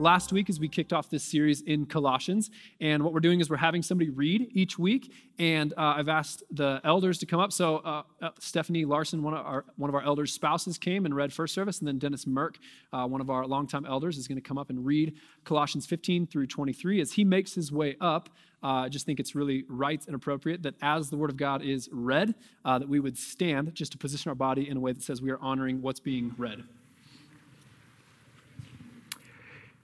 last week is we kicked off this series in Colossians. And what we're doing is we're having somebody read each week. And uh, I've asked the elders to come up. So uh, uh, Stephanie Larson, one of, our, one of our elders' spouses, came and read first service. And then Dennis Merck, uh, one of our longtime elders, is going to come up and read Colossians 15 through 23. As he makes his way up, uh, I just think it's really right and appropriate that as the Word of God is read, uh, that we would stand just to position our body in a way that says we are honoring what's being read.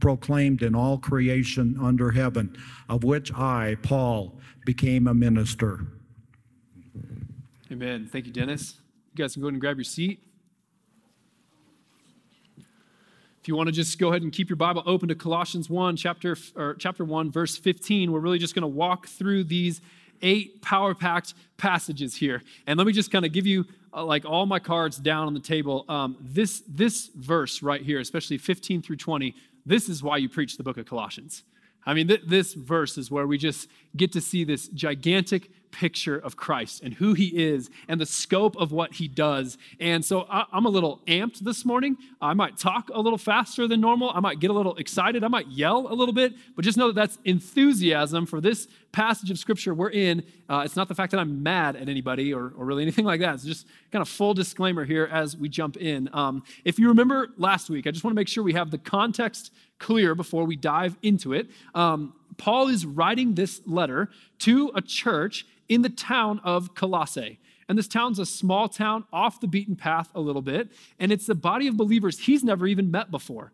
proclaimed in all creation under heaven, of which I, Paul, became a minister. Amen. Thank you, Dennis. You guys can go ahead and grab your seat. If you want to just go ahead and keep your Bible open to Colossians 1, chapter, or chapter 1, verse 15, we're really just going to walk through these eight power packed passages here. And let me just kind of give you uh, like all my cards down on the table. Um, this, this verse right here, especially 15 through 20, this is why you preach the book of Colossians. I mean, th- this verse is where we just get to see this gigantic picture of Christ and who he is and the scope of what he does. And so I, am a little amped this morning. I might talk a little faster than normal. I might get a little excited. I might yell a little bit, but just know that that's enthusiasm for this passage of scripture we're in. Uh, it's not the fact that I'm mad at anybody or, or really anything like that. It's just kind of full disclaimer here as we jump in. Um, if you remember last week, I just want to make sure we have the context clear before we dive into it. Um, Paul is writing this letter to a church in the town of Colossae. And this town's a small town off the beaten path a little bit. And it's the body of believers he's never even met before.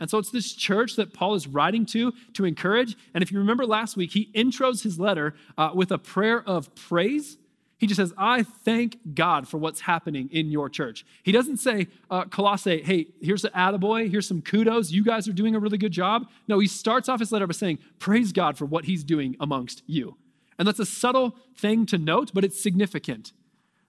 And so it's this church that Paul is writing to to encourage. And if you remember last week, he intros his letter uh, with a prayer of praise. He just says, I thank God for what's happening in your church. He doesn't say, uh, Colossae, hey, here's an attaboy, here's some kudos, you guys are doing a really good job. No, he starts off his letter by saying, Praise God for what he's doing amongst you. And that's a subtle thing to note, but it's significant.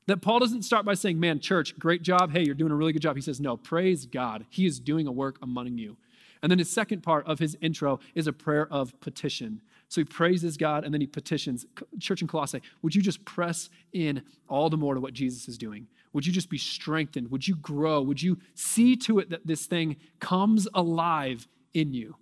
That Paul doesn't start by saying, Man, church, great job. Hey, you're doing a really good job. He says, No, praise God. He is doing a work among you. And then his second part of his intro is a prayer of petition. So he praises God and then he petitions. Church in Colossae, would you just press in all the more to what Jesus is doing? Would you just be strengthened? Would you grow? Would you see to it that this thing comes alive in you?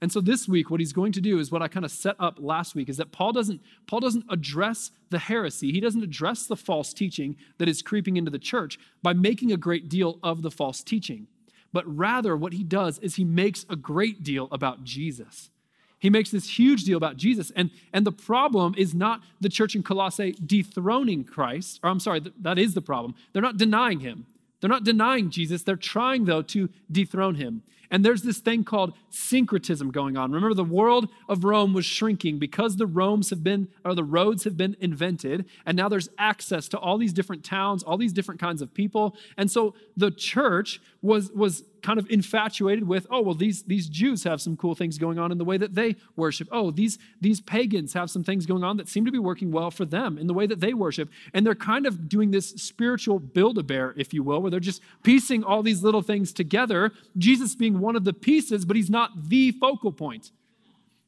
And so this week, what he's going to do is what I kind of set up last week is that Paul doesn't, Paul doesn't address the heresy, he doesn't address the false teaching that is creeping into the church by making a great deal of the false teaching. But rather, what he does is he makes a great deal about Jesus. He makes this huge deal about Jesus. And, and the problem is not the church in Colossae dethroning Christ, or I'm sorry, that is the problem. They're not denying him. They're not denying Jesus. They're trying, though, to dethrone him. And there's this thing called syncretism going on. Remember, the world of Rome was shrinking because the Romes have been, or the roads have been invented, and now there's access to all these different towns, all these different kinds of people. And so the church was, was kind of infatuated with, oh, well, these, these Jews have some cool things going on in the way that they worship. Oh, these, these pagans have some things going on that seem to be working well for them in the way that they worship. And they're kind of doing this spiritual build a bear, if you will, where they're just piecing all these little things together, Jesus being one of the pieces, but he's not the focal point.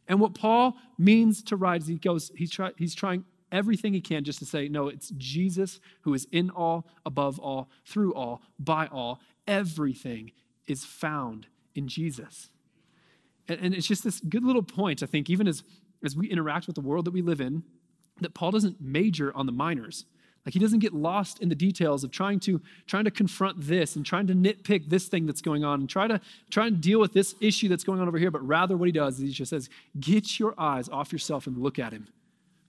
And what Paul means to write is he goes, he's, try, he's trying everything he can just to say, no, it's Jesus who is in all, above all, through all, by all. Everything is found in Jesus. And, and it's just this good little point, I think, even as, as we interact with the world that we live in, that Paul doesn't major on the minors. Like he doesn't get lost in the details of trying to trying to confront this and trying to nitpick this thing that's going on and try to try and deal with this issue that's going on over here. But rather, what he does is he just says, "Get your eyes off yourself and look at him.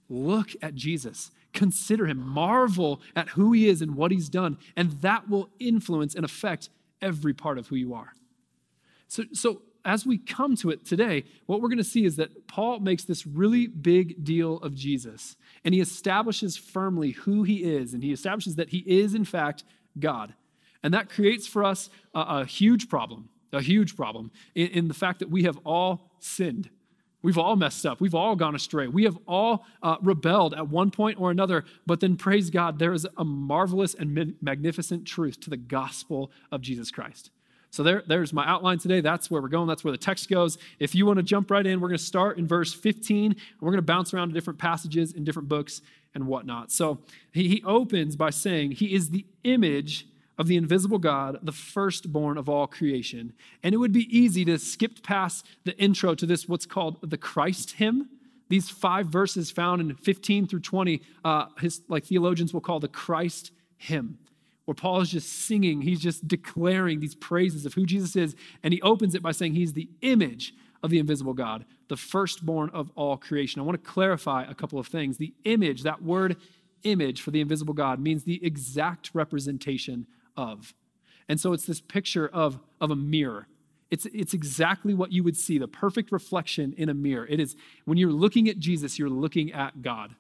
Look at Jesus. Consider him. Marvel at who he is and what he's done, and that will influence and affect every part of who you are." So, so as we come to it today, what we're going to see is that Paul makes this really big deal of Jesus, and he establishes firmly who he is, and he establishes that he is, in fact, God. And that creates for us a, a huge problem, a huge problem in, in, the fact that we have all sinned. We've all messed up. We've all gone astray. We have all uh, rebelled at one point or another. But then, praise God, there is a marvelous and magnificent truth to the gospel of Jesus Christ. So there, there's my outline today. That's where we're going. That's where the text goes. If you want to jump right in, we're going to start in verse 15. And we're going to bounce around to different passages in different books and whatnot. So he, he opens by saying, He is the image of the invisible God, the firstborn of all creation. And it would be easy to skip past the intro to this, what's called the Christ hymn. These five verses found in 15 through 20, uh, his, like theologians will call the Christ hymn where Paul is just singing, he's just declaring these praises of who Jesus is. And he opens it by saying he's the image of the invisible God, the firstborn of all creation. I want to clarify a couple of things. The image, that word image for the invisible God, means the exact representation of. And so it's this picture of, of a mirror. It's, it's exactly what you would see, the perfect reflection in a mirror. It is when you're looking at Jesus, you're looking at God.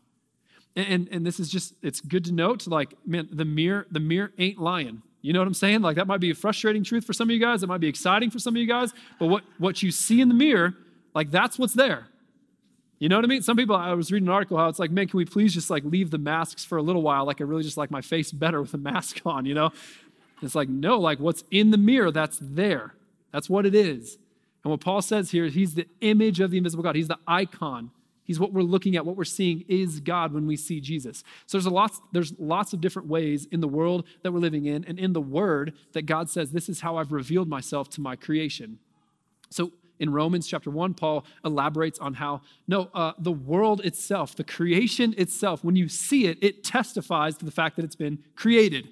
And, and this is just, it's good to note, like, man, the mirror, the mirror ain't lying. You know what I'm saying? Like that might be a frustrating truth for some of you guys. It might be exciting for some of you guys. But what, what you see in the mirror, like that's what's there. You know what I mean? Some people, I was reading an article how it's like, man, can we please just like leave the masks for a little while? Like I really just like my face better with a mask on, you know? It's like, no, like what's in the mirror, that's there. That's what it is. And what Paul says here, he's the image of the invisible God. He's the icon He's what we're looking at, what we're seeing is God when we see Jesus. So there's a lots, there's lots of different ways in the world that we're living in and in the word that God says, This is how I've revealed myself to my creation. So in Romans chapter 1, Paul elaborates on how, no, uh, the world itself, the creation itself, when you see it, it testifies to the fact that it's been created.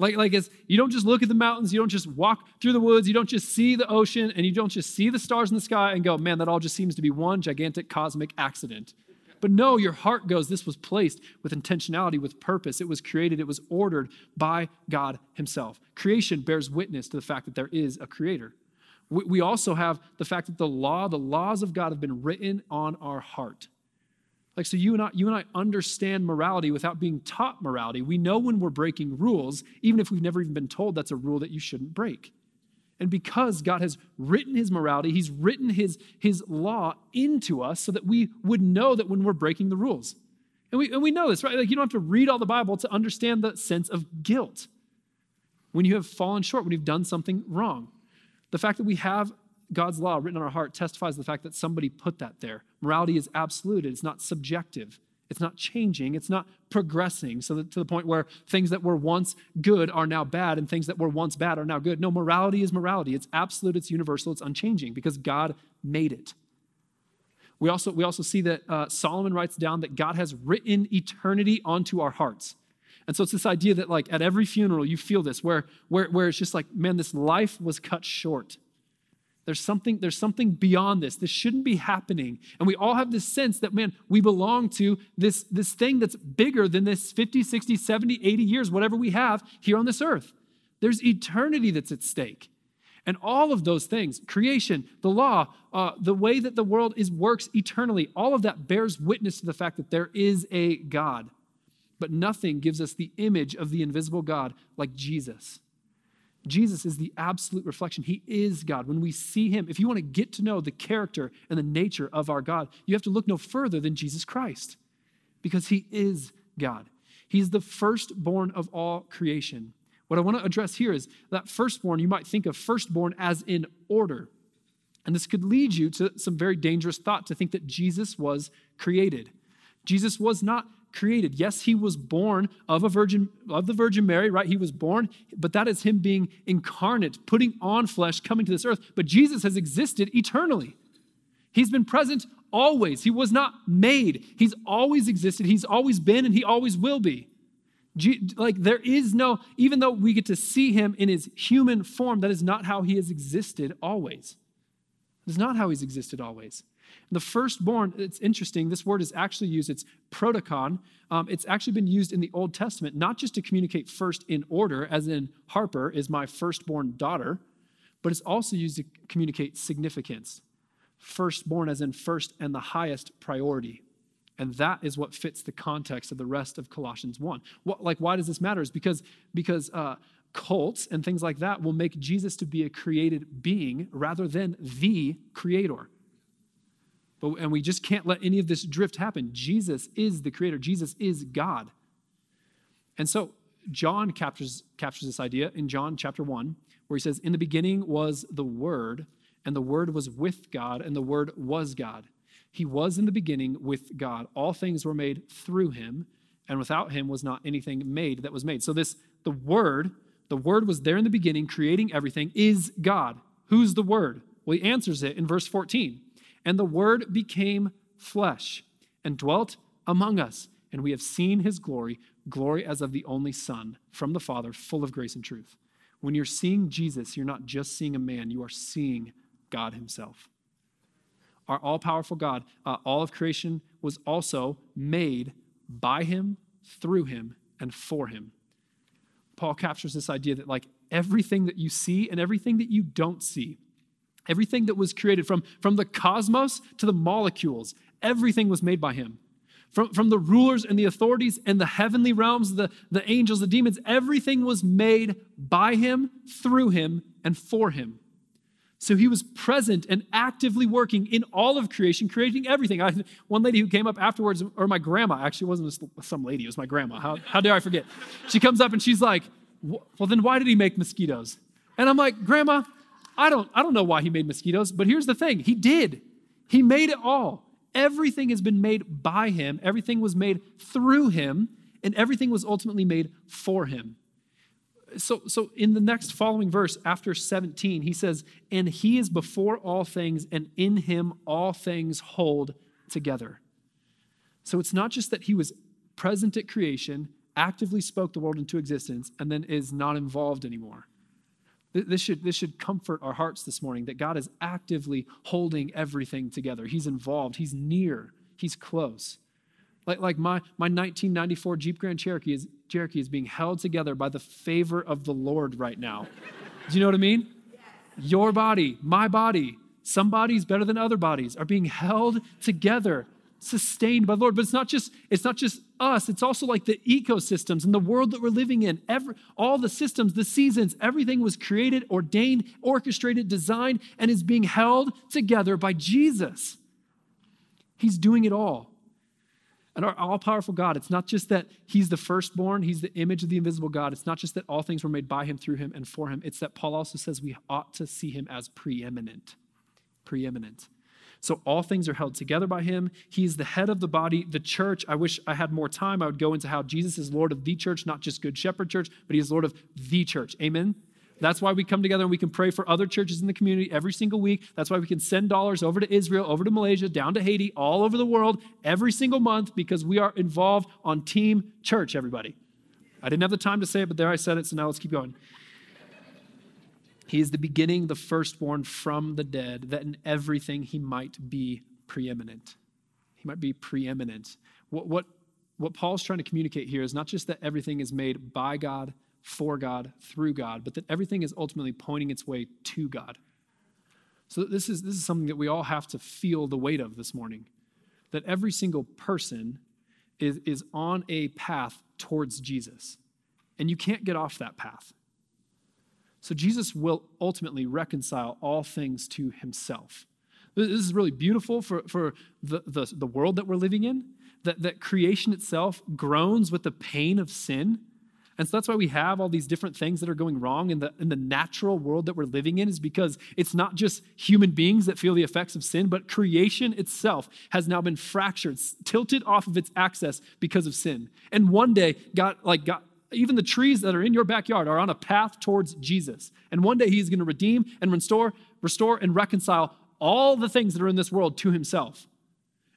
Like, like you don't just look at the mountains, you don't just walk through the woods, you don't just see the ocean, and you don't just see the stars in the sky and go, man, that all just seems to be one gigantic cosmic accident. But no, your heart goes, this was placed with intentionality, with purpose. It was created, it was ordered by God Himself. Creation bears witness to the fact that there is a creator. We also have the fact that the law, the laws of God have been written on our heart. Like, so you and, I, you and I understand morality without being taught morality. We know when we're breaking rules, even if we've never even been told that's a rule that you shouldn't break. And because God has written his morality, he's written his, his law into us so that we would know that when we're breaking the rules. And we, and we know this, right? Like, you don't have to read all the Bible to understand the sense of guilt when you have fallen short, when you've done something wrong. The fact that we have God's law written on our heart testifies the fact that somebody put that there. Morality is absolute, it's not subjective. It's not changing, it's not progressing so to the point where things that were once good are now bad and things that were once bad are now good. No, morality is morality. It's absolute, it's universal, it's unchanging because God made it. We also, we also see that uh, Solomon writes down that God has written eternity onto our hearts. And so it's this idea that, like, at every funeral, you feel this, where, where, where it's just like, man, this life was cut short. There's something, there's something beyond this. This shouldn't be happening. And we all have this sense that, man, we belong to this, this thing that's bigger than this 50, 60, 70, 80 years, whatever we have here on this earth. There's eternity that's at stake. And all of those things, creation, the law, uh, the way that the world is works eternally, all of that bears witness to the fact that there is a God. But nothing gives us the image of the invisible God like Jesus. Jesus is the absolute reflection. He is God. When we see him, if you want to get to know the character and the nature of our God, you have to look no further than Jesus Christ because he is God. He's the firstborn of all creation. What I want to address here is that firstborn, you might think of firstborn as in order. And this could lead you to some very dangerous thought to think that Jesus was created. Jesus was not created. Yes, he was born of a virgin of the Virgin Mary, right? He was born, but that is him being incarnate, putting on flesh, coming to this earth. But Jesus has existed eternally. He's been present always. He was not made. He's always existed. He's always been and he always will be. Like there is no even though we get to see him in his human form, that is not how he has existed always. It's not how he's existed always. The firstborn, it's interesting, this word is actually used, it's protokon. Um, it's actually been used in the Old Testament, not just to communicate first in order, as in Harper is my firstborn daughter, but it's also used to communicate significance. Firstborn, as in first and the highest priority. And that is what fits the context of the rest of Colossians 1. What, like, why does this matter? Is because, because uh, cults and things like that will make Jesus to be a created being rather than the creator. But, and we just can't let any of this drift happen. Jesus is the creator, Jesus is God. And so John captures, captures this idea in John chapter 1, where he says, In the beginning was the Word, and the Word was with God, and the Word was God. He was in the beginning with God. All things were made through him, and without him was not anything made that was made. So, this, the Word, the Word was there in the beginning, creating everything, is God. Who's the Word? Well, he answers it in verse 14. And the Word became flesh and dwelt among us, and we have seen his glory, glory as of the only Son from the Father, full of grace and truth. When you're seeing Jesus, you're not just seeing a man, you are seeing God himself. Our all powerful God, uh, all of creation was also made by him, through him, and for him. Paul captures this idea that, like, everything that you see and everything that you don't see, Everything that was created from, from the cosmos to the molecules, everything was made by him. From, from the rulers and the authorities and the heavenly realms, the, the angels, the demons, everything was made by him, through him, and for him. So he was present and actively working in all of creation, creating everything. I, one lady who came up afterwards, or my grandma, actually wasn't some lady, it was my grandma. How, how dare I forget? She comes up and she's like, Well, then why did he make mosquitoes? And I'm like, Grandma, I don't, I don't know why he made mosquitoes, but here's the thing He did. He made it all. Everything has been made by him, everything was made through him, and everything was ultimately made for him. So, so in the next following verse, after 17, he says, And he is before all things, and in him all things hold together. So it's not just that he was present at creation, actively spoke the world into existence, and then is not involved anymore. This should, this should comfort our hearts this morning that God is actively holding everything together. He's involved, He's near, He's close. Like, like my, my 1994 Jeep Grand Cherokee is, Cherokee is being held together by the favor of the Lord right now. Do you know what I mean? Your body, my body, some bodies better than other bodies are being held together sustained by the Lord. But it's not just it's not just us. It's also like the ecosystems and the world that we're living in. Every, all the systems, the seasons, everything was created, ordained, orchestrated, designed, and is being held together by Jesus. He's doing it all. And our all powerful God, it's not just that He's the firstborn, He's the image of the invisible God. It's not just that all things were made by Him, through Him, and for Him. It's that Paul also says we ought to see Him as preeminent. Preeminent. So all things are held together by him. He's the head of the body, the church. I wish I had more time. I would go into how Jesus is Lord of the church, not just Good Shepherd Church, but he is Lord of the church. Amen. That's why we come together and we can pray for other churches in the community every single week. That's why we can send dollars over to Israel, over to Malaysia, down to Haiti, all over the world every single month because we are involved on team church, everybody. I didn't have the time to say it, but there I said it, so now let's keep going. He is the beginning, the firstborn from the dead, that in everything he might be preeminent. He might be preeminent. What, what, what Paul's trying to communicate here is not just that everything is made by God, for God, through God, but that everything is ultimately pointing its way to God. So this is this is something that we all have to feel the weight of this morning. That every single person is, is on a path towards Jesus. And you can't get off that path. So Jesus will ultimately reconcile all things to himself. This is really beautiful for, for the, the, the world that we're living in, that, that creation itself groans with the pain of sin and so that's why we have all these different things that are going wrong in the, in the natural world that we're living in, is because it's not just human beings that feel the effects of sin, but creation itself has now been fractured, tilted off of its axis because of sin. And one day, God, like God, even the trees that are in your backyard are on a path towards Jesus. And one day he's going to redeem and restore, restore and reconcile all the things that are in this world to himself.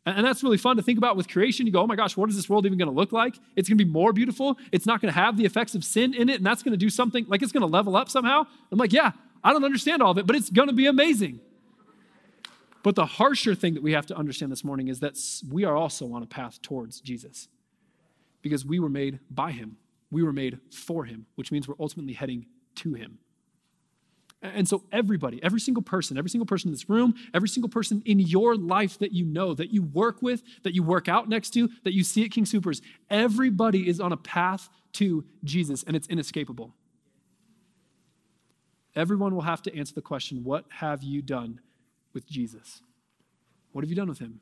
And that's really fun to think about with creation. You go, oh my gosh, what is this world even going to look like? It's going to be more beautiful. It's not going to have the effects of sin in it. And that's going to do something like it's going to level up somehow. I'm like, yeah, I don't understand all of it, but it's going to be amazing. But the harsher thing that we have to understand this morning is that we are also on a path towards Jesus because we were made by him, we were made for him, which means we're ultimately heading to him. And so, everybody, every single person, every single person in this room, every single person in your life that you know, that you work with, that you work out next to, that you see at King Soopers, everybody is on a path to Jesus, and it's inescapable. Everyone will have to answer the question what have you done with Jesus? What have you done with him?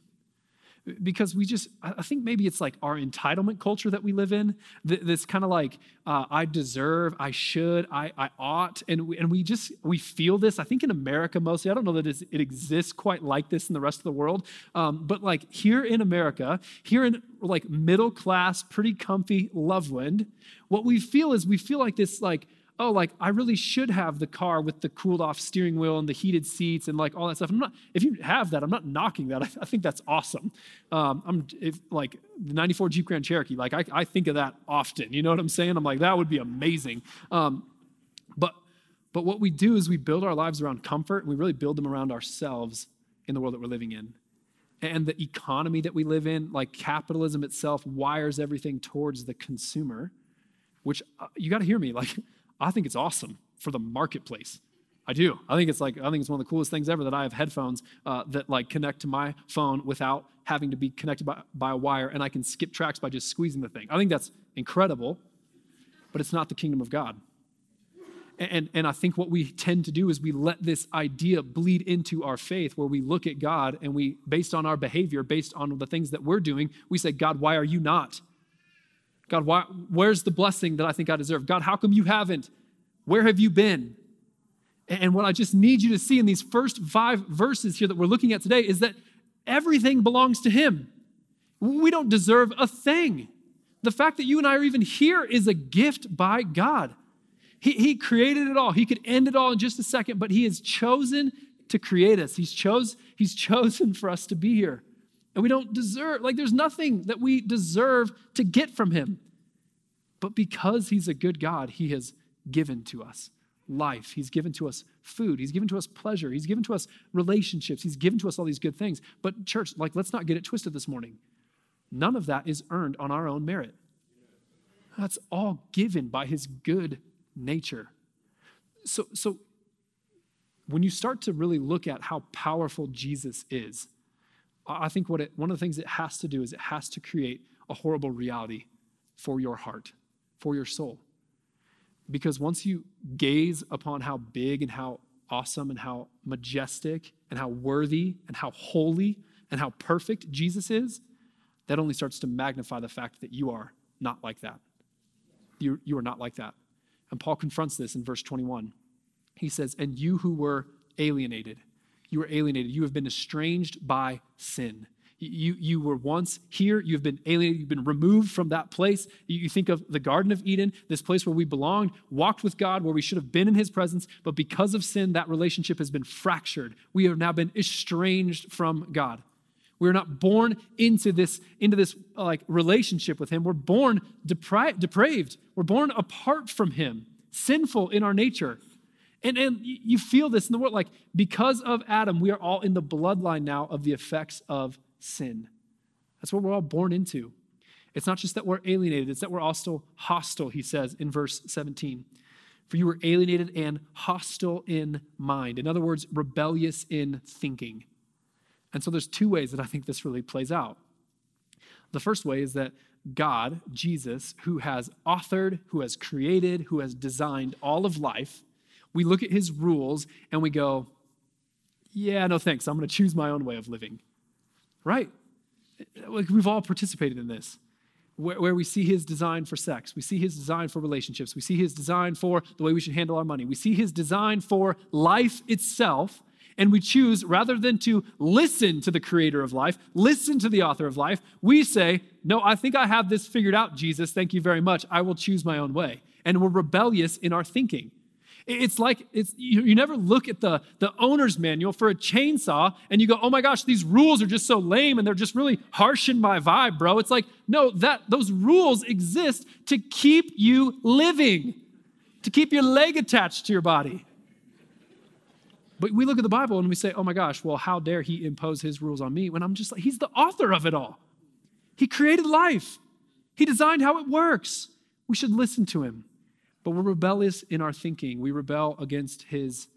Because we just i think maybe it's like our entitlement culture that we live in this kind of like uh, i deserve i should i, I ought and we, and we just we feel this i think in america mostly i don't know that it exists quite like this in the rest of the world um, but like here in america here in like middle class pretty comfy loveland what we feel is we feel like this like oh, like I really should have the car with the cooled off steering wheel and the heated seats and like all that stuff. I'm not, if you have that, I'm not knocking that. I, I think that's awesome. Um, I'm if, like the 94 Jeep Grand Cherokee, like I, I, think of that often. You know what I'm saying? I'm like, that would be amazing. Um, but, but what we do is we build our lives around comfort and we really build them around ourselves in the world that we're living in. And the economy that we live in, like capitalism itself, wires everything towards the consumer, which uh, you got to hear me. Like, I think it's awesome for the marketplace. I do. I think it's like I think it's one of the coolest things ever that I have headphones uh, that like connect to my phone without having to be connected by, by a wire, and I can skip tracks by just squeezing the thing. I think that's incredible, but it's not the kingdom of God. And, and I think what we tend to do is we let this idea bleed into our faith where we look at God and we, based on our behavior, based on the things that we're doing, we say, God, why are you not? God, why, where's the blessing that I think I deserve? God, how come you haven't? Where have you been? And what I just need you to see in these first five verses here that we're looking at today is that everything belongs to Him. We don't deserve a thing. The fact that you and I are even here is a gift by God. He, he created it all. He could end it all in just a second, but He has chosen to create us. He's, chose, he's chosen for us to be here. And we don't deserve, like, there's nothing that we deserve to get from him. But because he's a good God, he has given to us life. He's given to us food. He's given to us pleasure. He's given to us relationships. He's given to us all these good things. But, church, like, let's not get it twisted this morning. None of that is earned on our own merit. That's all given by his good nature. So, so when you start to really look at how powerful Jesus is, I think what it, one of the things it has to do is it has to create a horrible reality for your heart, for your soul. Because once you gaze upon how big and how awesome and how majestic and how worthy and how holy and how perfect Jesus is, that only starts to magnify the fact that you are not like that. You, you are not like that. And Paul confronts this in verse 21. He says, And you who were alienated, you were alienated. You have been estranged by sin. You, you were once here, you've been alienated, you've been removed from that place. You, think of the Garden of Eden, this place where we belonged, walked with God, where we should have been in His presence, but because of sin, that relationship has been fractured. We have now been estranged from God. We're not born into this, into this uh, like relationship with Him. We're born depri- depraved. We're born apart from Him, sinful in our nature. And, and you feel this in the world, like because of Adam, we are all in the bloodline now of the effects of sin. That's what we're all born into. It's not just that we're alienated, it's that we're also hostile, he says in verse 17. For you were alienated and hostile in mind. In other words, rebellious in thinking. And so there's two ways that I think this really plays out. The first way is that God, Jesus, who has authored, who has created, who has designed all of life, we look at his rules and we go, yeah, no thanks. I'm going to choose my own way of living. Right? Like we've all participated in this where, where, we see his design for sex. We see his design for relationships. We see his design for the way we should handle our money. We see his design for life itself. And we choose, rather than to listen to the creator of life, listen to the author of life, we say, No, I think I have this figured out, Jesus. Thank you very much. I will choose my own way. And we're rebellious in our thinking. It's like it's, you, you never look at the, the owner's manual for a chainsaw and you go, oh my gosh, these rules are just so lame and they're just really harshing my vibe, bro. It's like, no, that those rules exist to keep you living, to keep your leg attached to your body. But we look at the Bible and we say, oh my gosh, well, how dare he impose his rules on me when I'm just like, he's the author of it all. He created life, he designed how it works. We should listen to him. But we're rebellious in our thinking. We rebel against his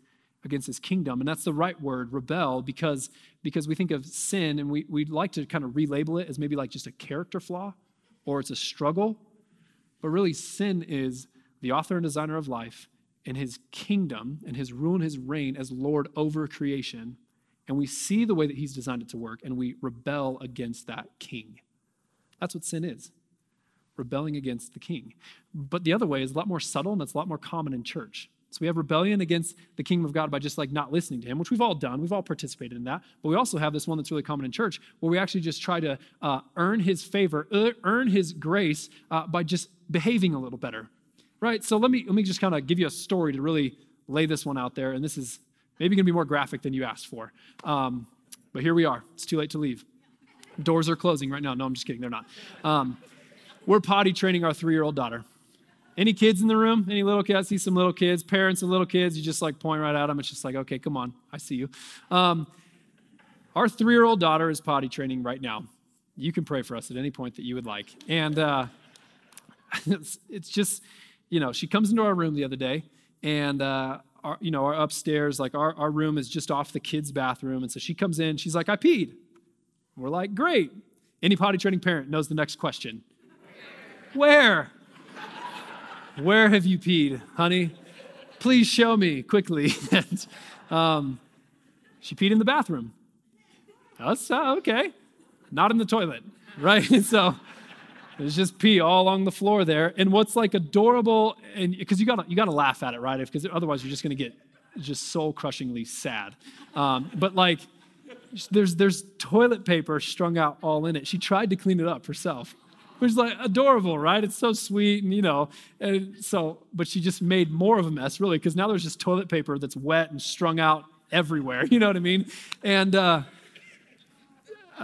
against his kingdom. And that's the right word, rebel, because, because we think of sin and we, we'd like to kind of relabel it as maybe like just a character flaw or it's a struggle. But really, sin is the author and designer of life and his kingdom and his rule and his reign as Lord over creation. And we see the way that he's designed it to work and we rebel against that king. That's what sin is rebelling against the king. But the other way is a lot more subtle and it's a lot more common in church. So we have rebellion against the kingdom of God by just like not listening to him, which we've all done. We've all participated in that. But we also have this one that's really common in church where we actually just try to uh, earn his favor, earn his grace uh, by just behaving a little better. Right? So let me, let me just kind of give you a story to really lay this one out there. And this is maybe going to be more graphic than you asked for. Um, but here we are. It's too late to leave. Doors are closing right now. No, I'm just kidding. They're not. Um, we're potty training our three year old daughter. Any kids in the room? Any little kids? I see some little kids, parents of little kids. You just like point right at them. It's just like, okay, come on, I see you. Um, our three year old daughter is potty training right now. You can pray for us at any point that you would like. And uh, it's, it's, just, you know, she comes into our room the other day, and, uh, our, you know, our upstairs, like our, our room is just off the kids' bathroom. And so she comes in, she's like, I peed. We're like, great. Any potty training parent knows the next question where? Where have you peed, honey? Please show me quickly. and, um, she peed in the bathroom. That's uh, okay. Not in the toilet, right? so there's just pee all along the floor there. And what's like adorable, and because you gotta you gotta laugh at it, right? Because otherwise you're just gonna get just soul crushingly sad. Um, but like there's there's toilet paper strung out all in it. She tried to clean it up herself which is like adorable, right? It's so sweet, and you know, and so, but she just made more of a mess, really, because now there's just toilet paper that's wet and strung out everywhere. You know what I mean? And uh,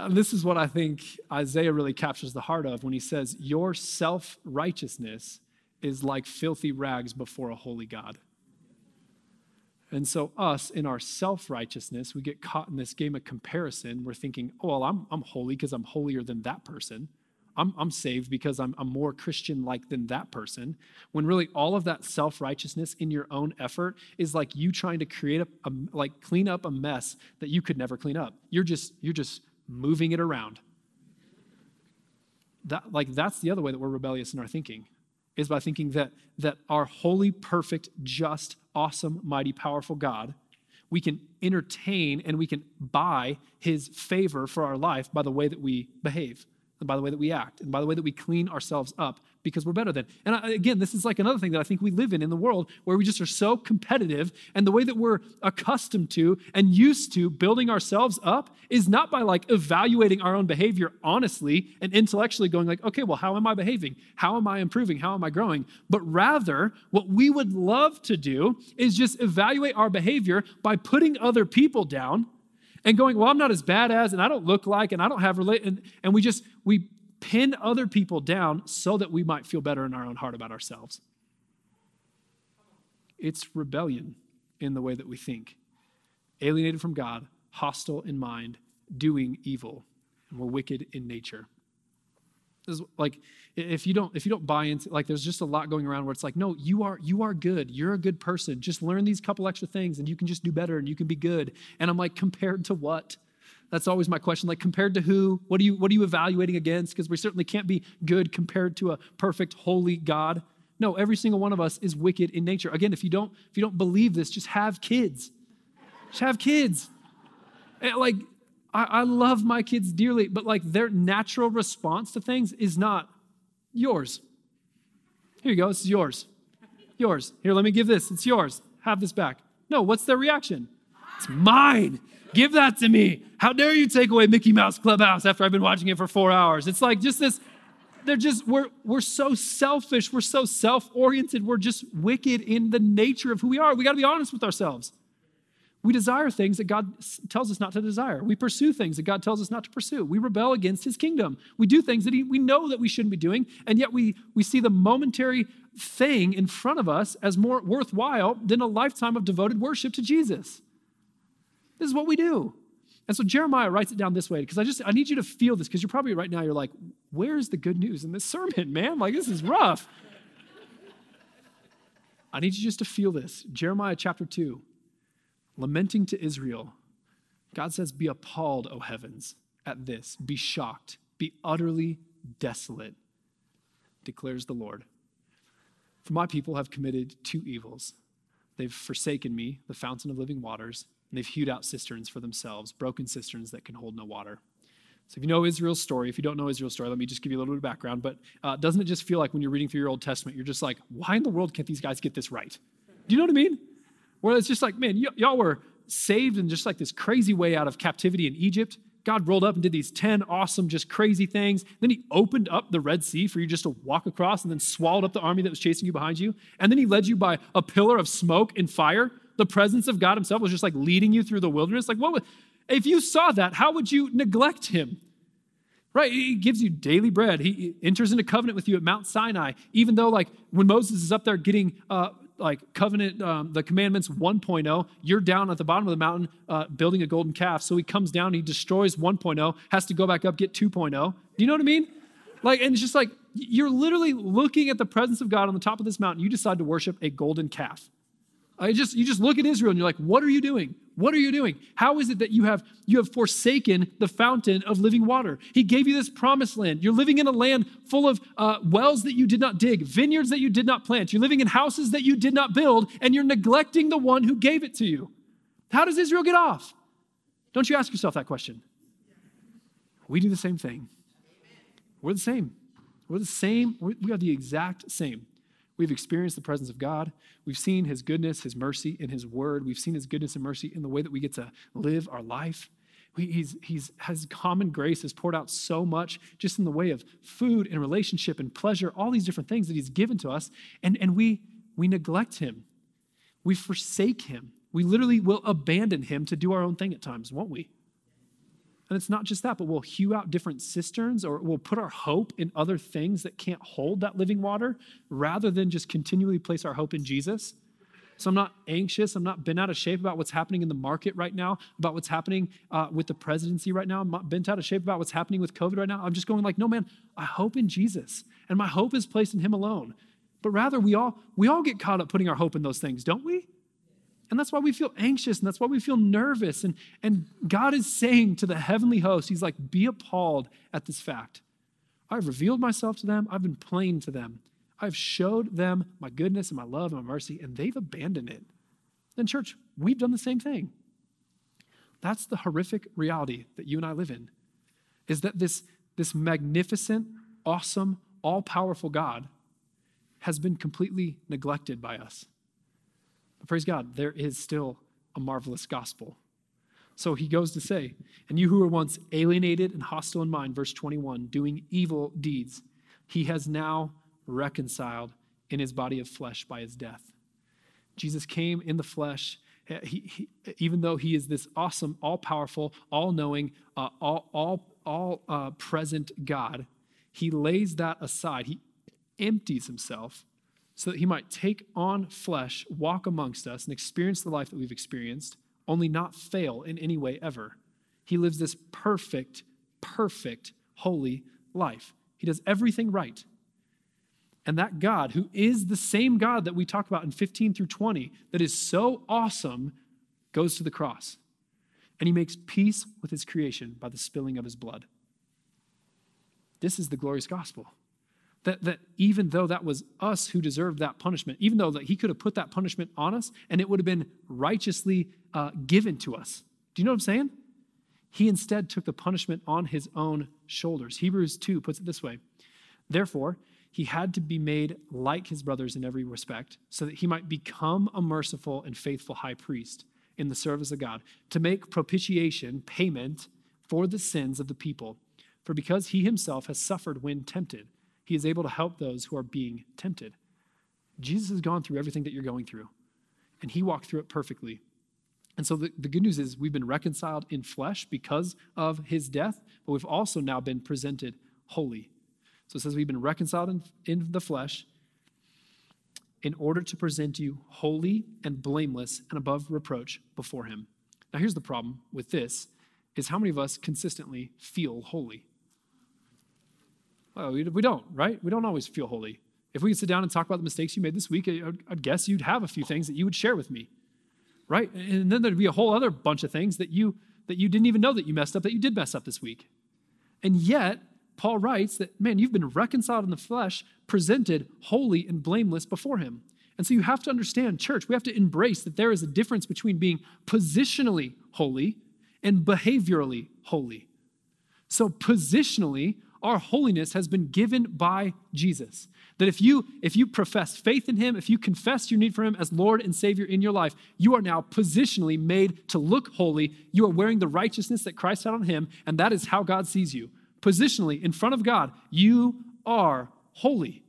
this is what I think Isaiah really captures the heart of when he says, "Your self righteousness is like filthy rags before a holy God." And so, us in our self righteousness, we get caught in this game of comparison. We're thinking, oh, well, I'm, I'm holy because I'm holier than that person. I'm, I'm saved because I'm, I'm more Christian like than that person. When really all of that self righteousness in your own effort is like you trying to create a, a, like clean up a mess that you could never clean up. You're just you're just moving it around. That like that's the other way that we're rebellious in our thinking is by thinking that that our holy, perfect, just, awesome, mighty, powerful God we can entertain and we can buy his favor for our life by the way that we behave and by the way that we act, and by the way that we clean ourselves up because we're better than. And I, again, this is like another thing that I think we live in in the world where we just are so competitive, and the way that we're accustomed to and used to building ourselves up is not by like evaluating our own behavior honestly and intellectually going like, okay, well, how am I behaving? How am I improving? How am I growing? But rather, what we would love to do is just evaluate our behavior by putting other people down and going, well, I'm not as bad as, and I don't look like, and I don't have relate, and, and we just we pin other people down so that we might feel better in our own heart about ourselves. It's rebellion in the way that we think, alienated from God, hostile in mind, doing evil, and we're wicked in nature. Is like if you don't if you don't buy into like there's just a lot going around where it's like no you are you are good. You're a good person. Just learn these couple extra things and you can just do better and you can be good. And i'm like compared to what? That's always my question. Like compared to who? What are you what are you evaluating against? Because we certainly can't be good compared to a perfect holy god. No every single one of us is wicked in nature. Again if you don't if you don't believe this just have kids. Just have kids. Like I, I love my kids dearly but like their natural response to things is not yours here you go this is yours yours here let me give this it's yours have this back no what's their reaction it's mine Give that to me. How dare you take away Mickey Mouse Clubhouse after I've been watching it for four hours? It's like just this, they're just, we're, we're so selfish. We're so self oriented. We're just wicked in the nature of who we are. We got to be honest with ourselves. We desire things that God tells us not to desire. We pursue things that God tells us not to pursue. We rebel against his kingdom. We do things that he, we know that we shouldn't be doing, and yet we, we see the momentary thing in front of us as more worthwhile than a lifetime of devoted worship to Jesus. This is what we do. And so Jeremiah writes it down this way because I just I need you to feel this because you're probably right now you're like, where's the good news in this sermon, man? Like this is rough. I need you just to feel this. Jeremiah chapter 2, lamenting to Israel. God says, Be appalled, O heavens, at this. Be shocked. Be utterly desolate, declares the Lord. For my people have committed two evils. They've forsaken me, the fountain of living waters, and they've hewed out cisterns for themselves, broken cisterns that can hold no water. So, if you know Israel's story, if you don't know Israel's story, let me just give you a little bit of background. But uh, doesn't it just feel like when you're reading through your Old Testament, you're just like, why in the world can't these guys get this right? Do you know what I mean? Where it's just like, man, y- y'all were saved in just like this crazy way out of captivity in Egypt. God rolled up and did these 10 awesome, just crazy things. Then he opened up the Red Sea for you just to walk across and then swallowed up the army that was chasing you behind you. And then he led you by a pillar of smoke and fire the presence of God Himself was just like leading you through the wilderness. Like, what would, if you saw that, how would you neglect Him? Right? He gives you daily bread. He enters into covenant with you at Mount Sinai, even though, like, when Moses is up there getting, uh, like, covenant, um, the commandments 1.0, you're down at the bottom of the mountain uh, building a golden calf. So he comes down, he destroys 1.0, has to go back up, get 2.0. Do you know what I mean? Like, and it's just like, you're literally looking at the presence of God on the top of this mountain. You decide to worship a golden calf. I just you just look at Israel and you're like, what are you doing? What are you doing? How is it that you have you have forsaken the fountain of living water? He gave you this promised land. You're living in a land full of uh, wells that you did not dig, vineyards that you did not plant. You're living in houses that you did not build, and you're neglecting the one who gave it to you. How does Israel get off? Don't you ask yourself that question? We do the same thing. We're the same. We're the same. We are the exact same. We've experienced the presence of God. We've seen His goodness, His mercy in His word. We've seen His goodness and mercy in the way that we get to live our life. He's, he's has common grace has poured out so much just in the way of food and relationship and pleasure, all these different things that He's given to us, and, and we, we neglect Him. We forsake Him. We literally will abandon Him to do our own thing at times, won't we? And it's not just that, but we'll hew out different cisterns or we'll put our hope in other things that can't hold that living water rather than just continually place our hope in Jesus. So I'm not anxious. I'm not bent out of shape about what's happening in the market right now, about what's happening uh, with the presidency right now. I'm not bent out of shape about what's happening with COVID right now. I'm just going like, no, man, I hope in Jesus. And my hope is placed in him alone. But rather, we all, we all get caught up putting our hope in those things, don't we? And that's why we feel anxious and that's why we feel nervous. And, and God is saying to the heavenly host, He's like, be appalled at this fact. I've revealed myself to them, I've been plain to them. I've showed them my goodness and my love and my mercy, and they've abandoned it. And, church, we've done the same thing. That's the horrific reality that you and I live in, is that this, this magnificent, awesome, all powerful God has been completely neglected by us. Praise God, there is still a marvelous gospel. So he goes to say, And you who were once alienated and hostile in mind, verse 21, doing evil deeds, he has now reconciled in his body of flesh by his death. Jesus came in the flesh. He, he, even though he is this awesome, all powerful, all knowing, uh, all, all, all uh, present God, he lays that aside. He empties himself so that he might take on flesh, walk amongst us, and experience the life that we've experienced, only not fail in any way ever. He lives this perfect, perfect, holy life. He does everything right. And that God, who is the same God that we talk about in 15 through 20, that is so awesome, goes to the cross. And he makes peace with his creation by the spilling of his blood. This is the glorious gospel. That, that even though that was us who deserved that punishment, even though that he could have put that punishment on us and it would have been righteously uh, given to us. Do you know what I'm saying? He instead took the punishment on his own shoulders. Hebrews 2 puts it this way Therefore, he had to be made like his brothers in every respect, so that he might become a merciful and faithful high priest in the service of God, to make propitiation, payment for the sins of the people. For because he himself has suffered when tempted, he is able to help those who are being tempted. Jesus has gone through everything that you're going through, and he walked through it perfectly. And so the, the good news is we've been reconciled in flesh because of his death, but we've also now been presented holy. So it says we've been reconciled in, in the flesh in order to present you holy and blameless and above reproach before him. Now here's the problem with this is how many of us consistently feel holy? Well, we, don't, right? We don't always feel holy. If we could sit down and talk about the mistakes you made this week, I'd, I'd guess you'd have a few things that you would share with me, right? And then there'd be a whole other bunch of things that you that you didn't even know that you messed up that you did mess up this week. And yet, Paul writes that, man, you've been reconciled in the flesh, presented holy and blameless before him. And so you have to understand, church, we have to embrace that there is a difference between being positionally holy and behaviorally holy. So, positionally, our holiness has been given by Jesus. That if you if you profess faith in him, if you confess your need for him as Lord and Savior in your life, you are now positionally made to look holy. You are wearing the righteousness that Christ had on him, and that is how God sees you. Positionally in front of God, you are holy.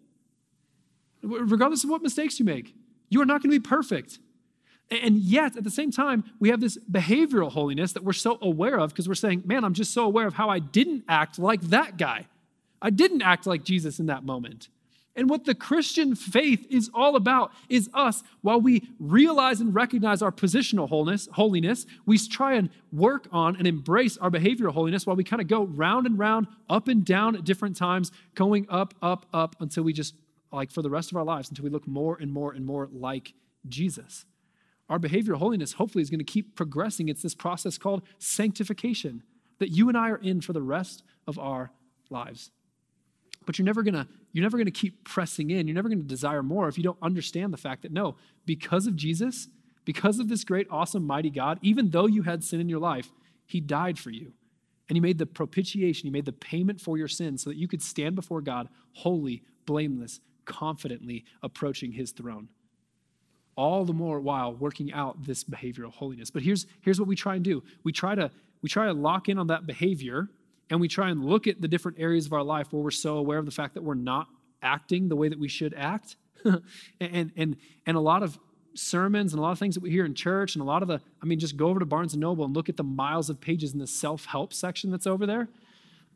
Regardless of what mistakes you make, you are not going to be perfect. And yet, at the same time, we have this behavioral holiness that we're so aware of because we're saying, man, I'm just so aware of how I didn't act like that guy. I didn't act like Jesus in that moment. And what the Christian faith is all about is us, while we realize and recognize our positional wholeness, holiness, we try and work on and embrace our behavioral holiness while we kind of go round and round, up and down at different times, going up, up, up until we just, like for the rest of our lives, until we look more and more and more like Jesus our behavior holiness hopefully is going to keep progressing. It's this process called sanctification that you and I are in for the rest of our lives. But you're never gonna, you're never gonna keep pressing in. You're never gonna desire more if you don't understand the fact that no, because of Jesus, because of this great, awesome, mighty God, even though you had sin in your life, He died for you. And He made the propitiation, He made the payment for your sins so that you could stand before God holy, blameless, confidently approaching His throne all the more while working out this behavioral holiness. But here's, here's what we try and do. We try to we try to lock in on that behavior and we try and look at the different areas of our life where we're so aware of the fact that we're not acting the way that we should act. and and and a lot of sermons and a lot of things that we hear in church and a lot of the I mean just go over to Barnes and Noble and look at the miles of pages in the self-help section that's over there.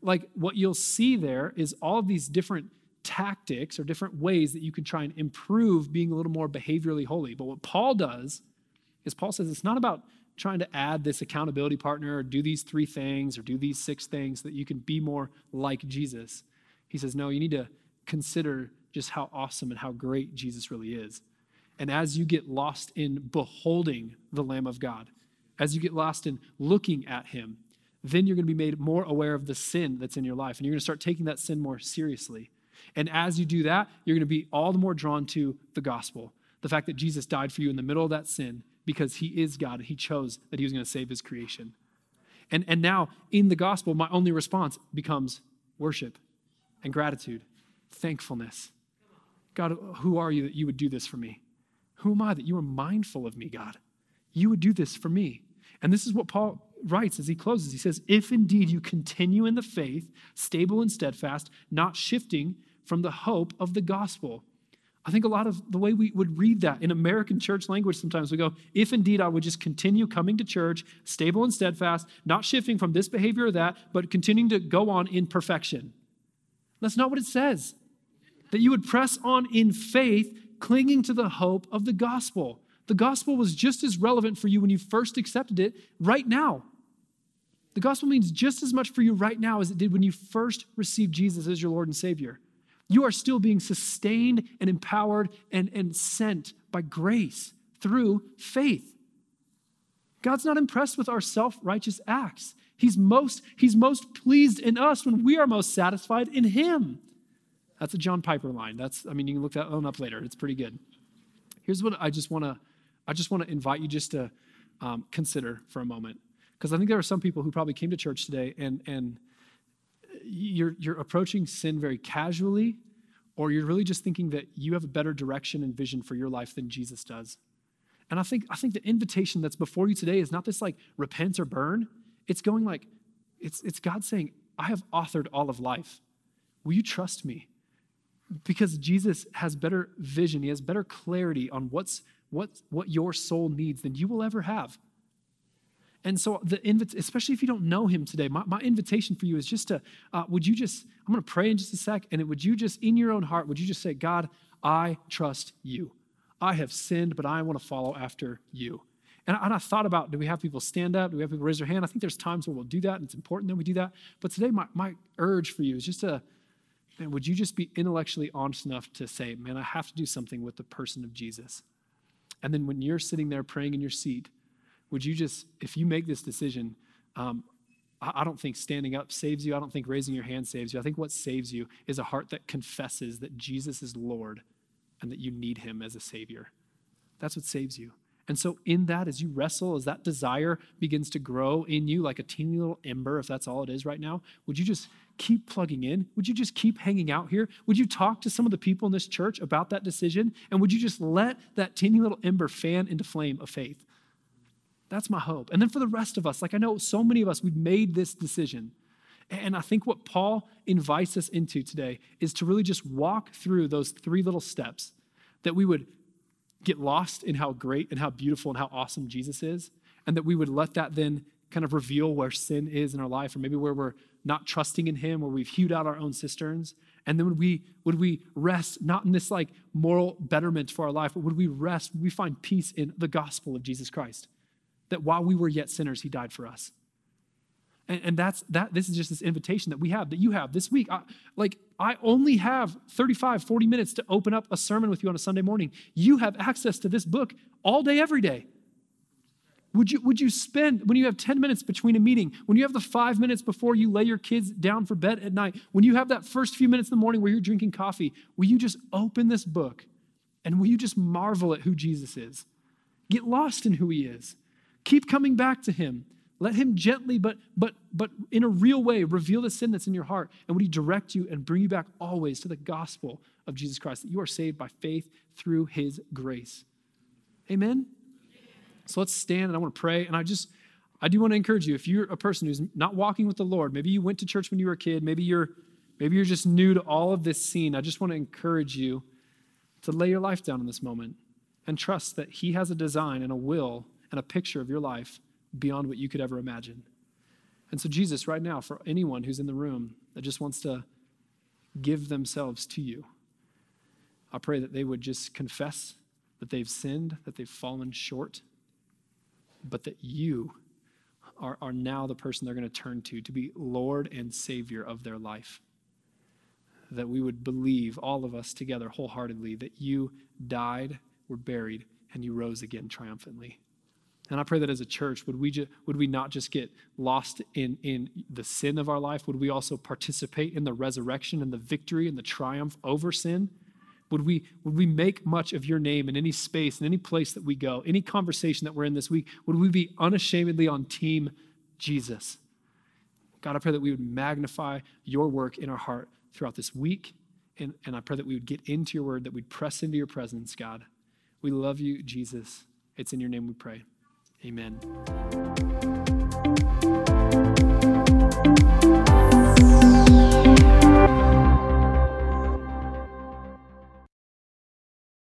Like what you'll see there is all these different tactics or different ways that you can try and improve being a little more behaviorally holy. But what Paul does is Paul says it's not about trying to add this accountability partner or do these three things or do these six things that you can be more like Jesus. He says, no, you need to consider just how awesome and how great Jesus really is. And as you get lost in beholding the Lamb of God, as you get lost in looking at him, then you're going to be made more aware of the sin that's in your life. And you're going to start taking that sin more seriously. And as you do that, you're going to be all the more drawn to the gospel the fact that Jesus died for you in the middle of that sin because he is God and he chose that he was going to save his creation. And, and now, in the gospel, my only response becomes worship and gratitude, thankfulness. God, who are you that you would do this for me? Who am I that you are mindful of me, God? You would do this for me. And this is what Paul writes as he closes. He says, If indeed you continue in the faith, stable and steadfast, not shifting from the hope of the gospel. I think a lot of the way we would read that in American church language sometimes we go, if indeed I would just continue coming to church, stable and steadfast, not shifting from this behavior or that, but continuing to go on in perfection. That's not what it says. That you would press on in faith, clinging to the hope of the gospel. The gospel was just as relevant for you when you first accepted it right now. The gospel means just as much for you right now as it did when you first received Jesus as your Lord and Savior. You are still being sustained and empowered and, and sent by grace through faith. God's not impressed with our self righteous acts. He's most, he's most pleased in us when we are most satisfied in Him. That's a John Piper line. That's, I mean, you can look that one up later. It's pretty good. Here's what I just want to, I just want to invite you just to um, consider for a moment, because I think there are some people who probably came to church today and and you're you're approaching sin very casually, or you're really just thinking that you have a better direction and vision for your life than Jesus does. And I think I think the invitation that's before you today is not this like repent or burn. It's going like, it's it's God saying, I have authored all of life. Will you trust me? because Jesus has better vision, he has better clarity on what's what what your soul needs than you will ever have. And so the invit- especially if you don't know him today, my, my invitation for you is just to uh, would you just I'm going to pray in just a sec, and would you just in your own heart would you just say, God, I trust you. I have sinned, but I want to follow after you. And I, and I, thought about do we have people stand up? Do we have people raise their hand? I think there's times where we'll do that, and it's important that we do that. But today, my, my urge for you is just to man, would you just be intellectually honest enough to say, man, I have to do something with the person of Jesus? And then when you're sitting there praying in your seat, would you just, if you make this decision, um, I don't think standing up saves you. I don't think raising your hand saves you. I think what saves you is a heart that confesses that Jesus is Lord and that you need him as a Savior. That's what saves you. And so, in that, as you wrestle, as that desire begins to grow in you like a teeny little ember, if that's all it is right now, would you just keep plugging in? Would you just keep hanging out here? Would you talk to some of the people in this church about that decision? And would you just let that teeny little ember fan into flame of faith? That's my hope. And then for the rest of us, like I know so many of us, we've made this decision. And I think what Paul invites us into today is to really just walk through those three little steps that we would get lost in how great and how beautiful and how awesome Jesus is, and that we would let that then kind of reveal where sin is in our life, or maybe where we're not trusting in Him, where we've hewed out our own cisterns. And then would we would we rest not in this like moral betterment for our life, but would we rest? Would we find peace in the gospel of Jesus Christ? That while we were yet sinners, He died for us. And, and that's that. This is just this invitation that we have, that you have this week. I, like, I only have 35, 40 minutes to open up a sermon with you on a Sunday morning. You have access to this book all day, every day. Would you, would you spend, when you have 10 minutes between a meeting, when you have the five minutes before you lay your kids down for bed at night, when you have that first few minutes in the morning where you're drinking coffee, will you just open this book and will you just marvel at who Jesus is? Get lost in who he is. Keep coming back to him. Let him gently, but, but, but in a real way, reveal the sin that's in your heart. And would he direct you and bring you back always to the gospel of Jesus Christ, that you are saved by faith through his grace. Amen? So let's stand and I want to pray. And I just, I do want to encourage you, if you're a person who's not walking with the Lord, maybe you went to church when you were a kid, maybe you're, maybe you're just new to all of this scene, I just want to encourage you to lay your life down in this moment and trust that he has a design and a will and a picture of your life beyond what you could ever imagine. And so, Jesus, right now, for anyone who's in the room that just wants to give themselves to you, I pray that they would just confess that they've sinned, that they've fallen short, but that you are, are now the person they're going to turn to to be Lord and Savior of their life. That we would believe, all of us together wholeheartedly, that you died, were buried, and you rose again triumphantly. And I pray that as a church, would we, ju- would we not just get lost in, in the sin of our life? Would we also participate in the resurrection and the victory and the triumph over sin? Would we, would we make much of your name in any space, in any place that we go, any conversation that we're in this week? Would we be unashamedly on team Jesus? God, I pray that we would magnify your work in our heart throughout this week. And, and I pray that we would get into your word, that we'd press into your presence, God. We love you, Jesus. It's in your name we pray. Amen.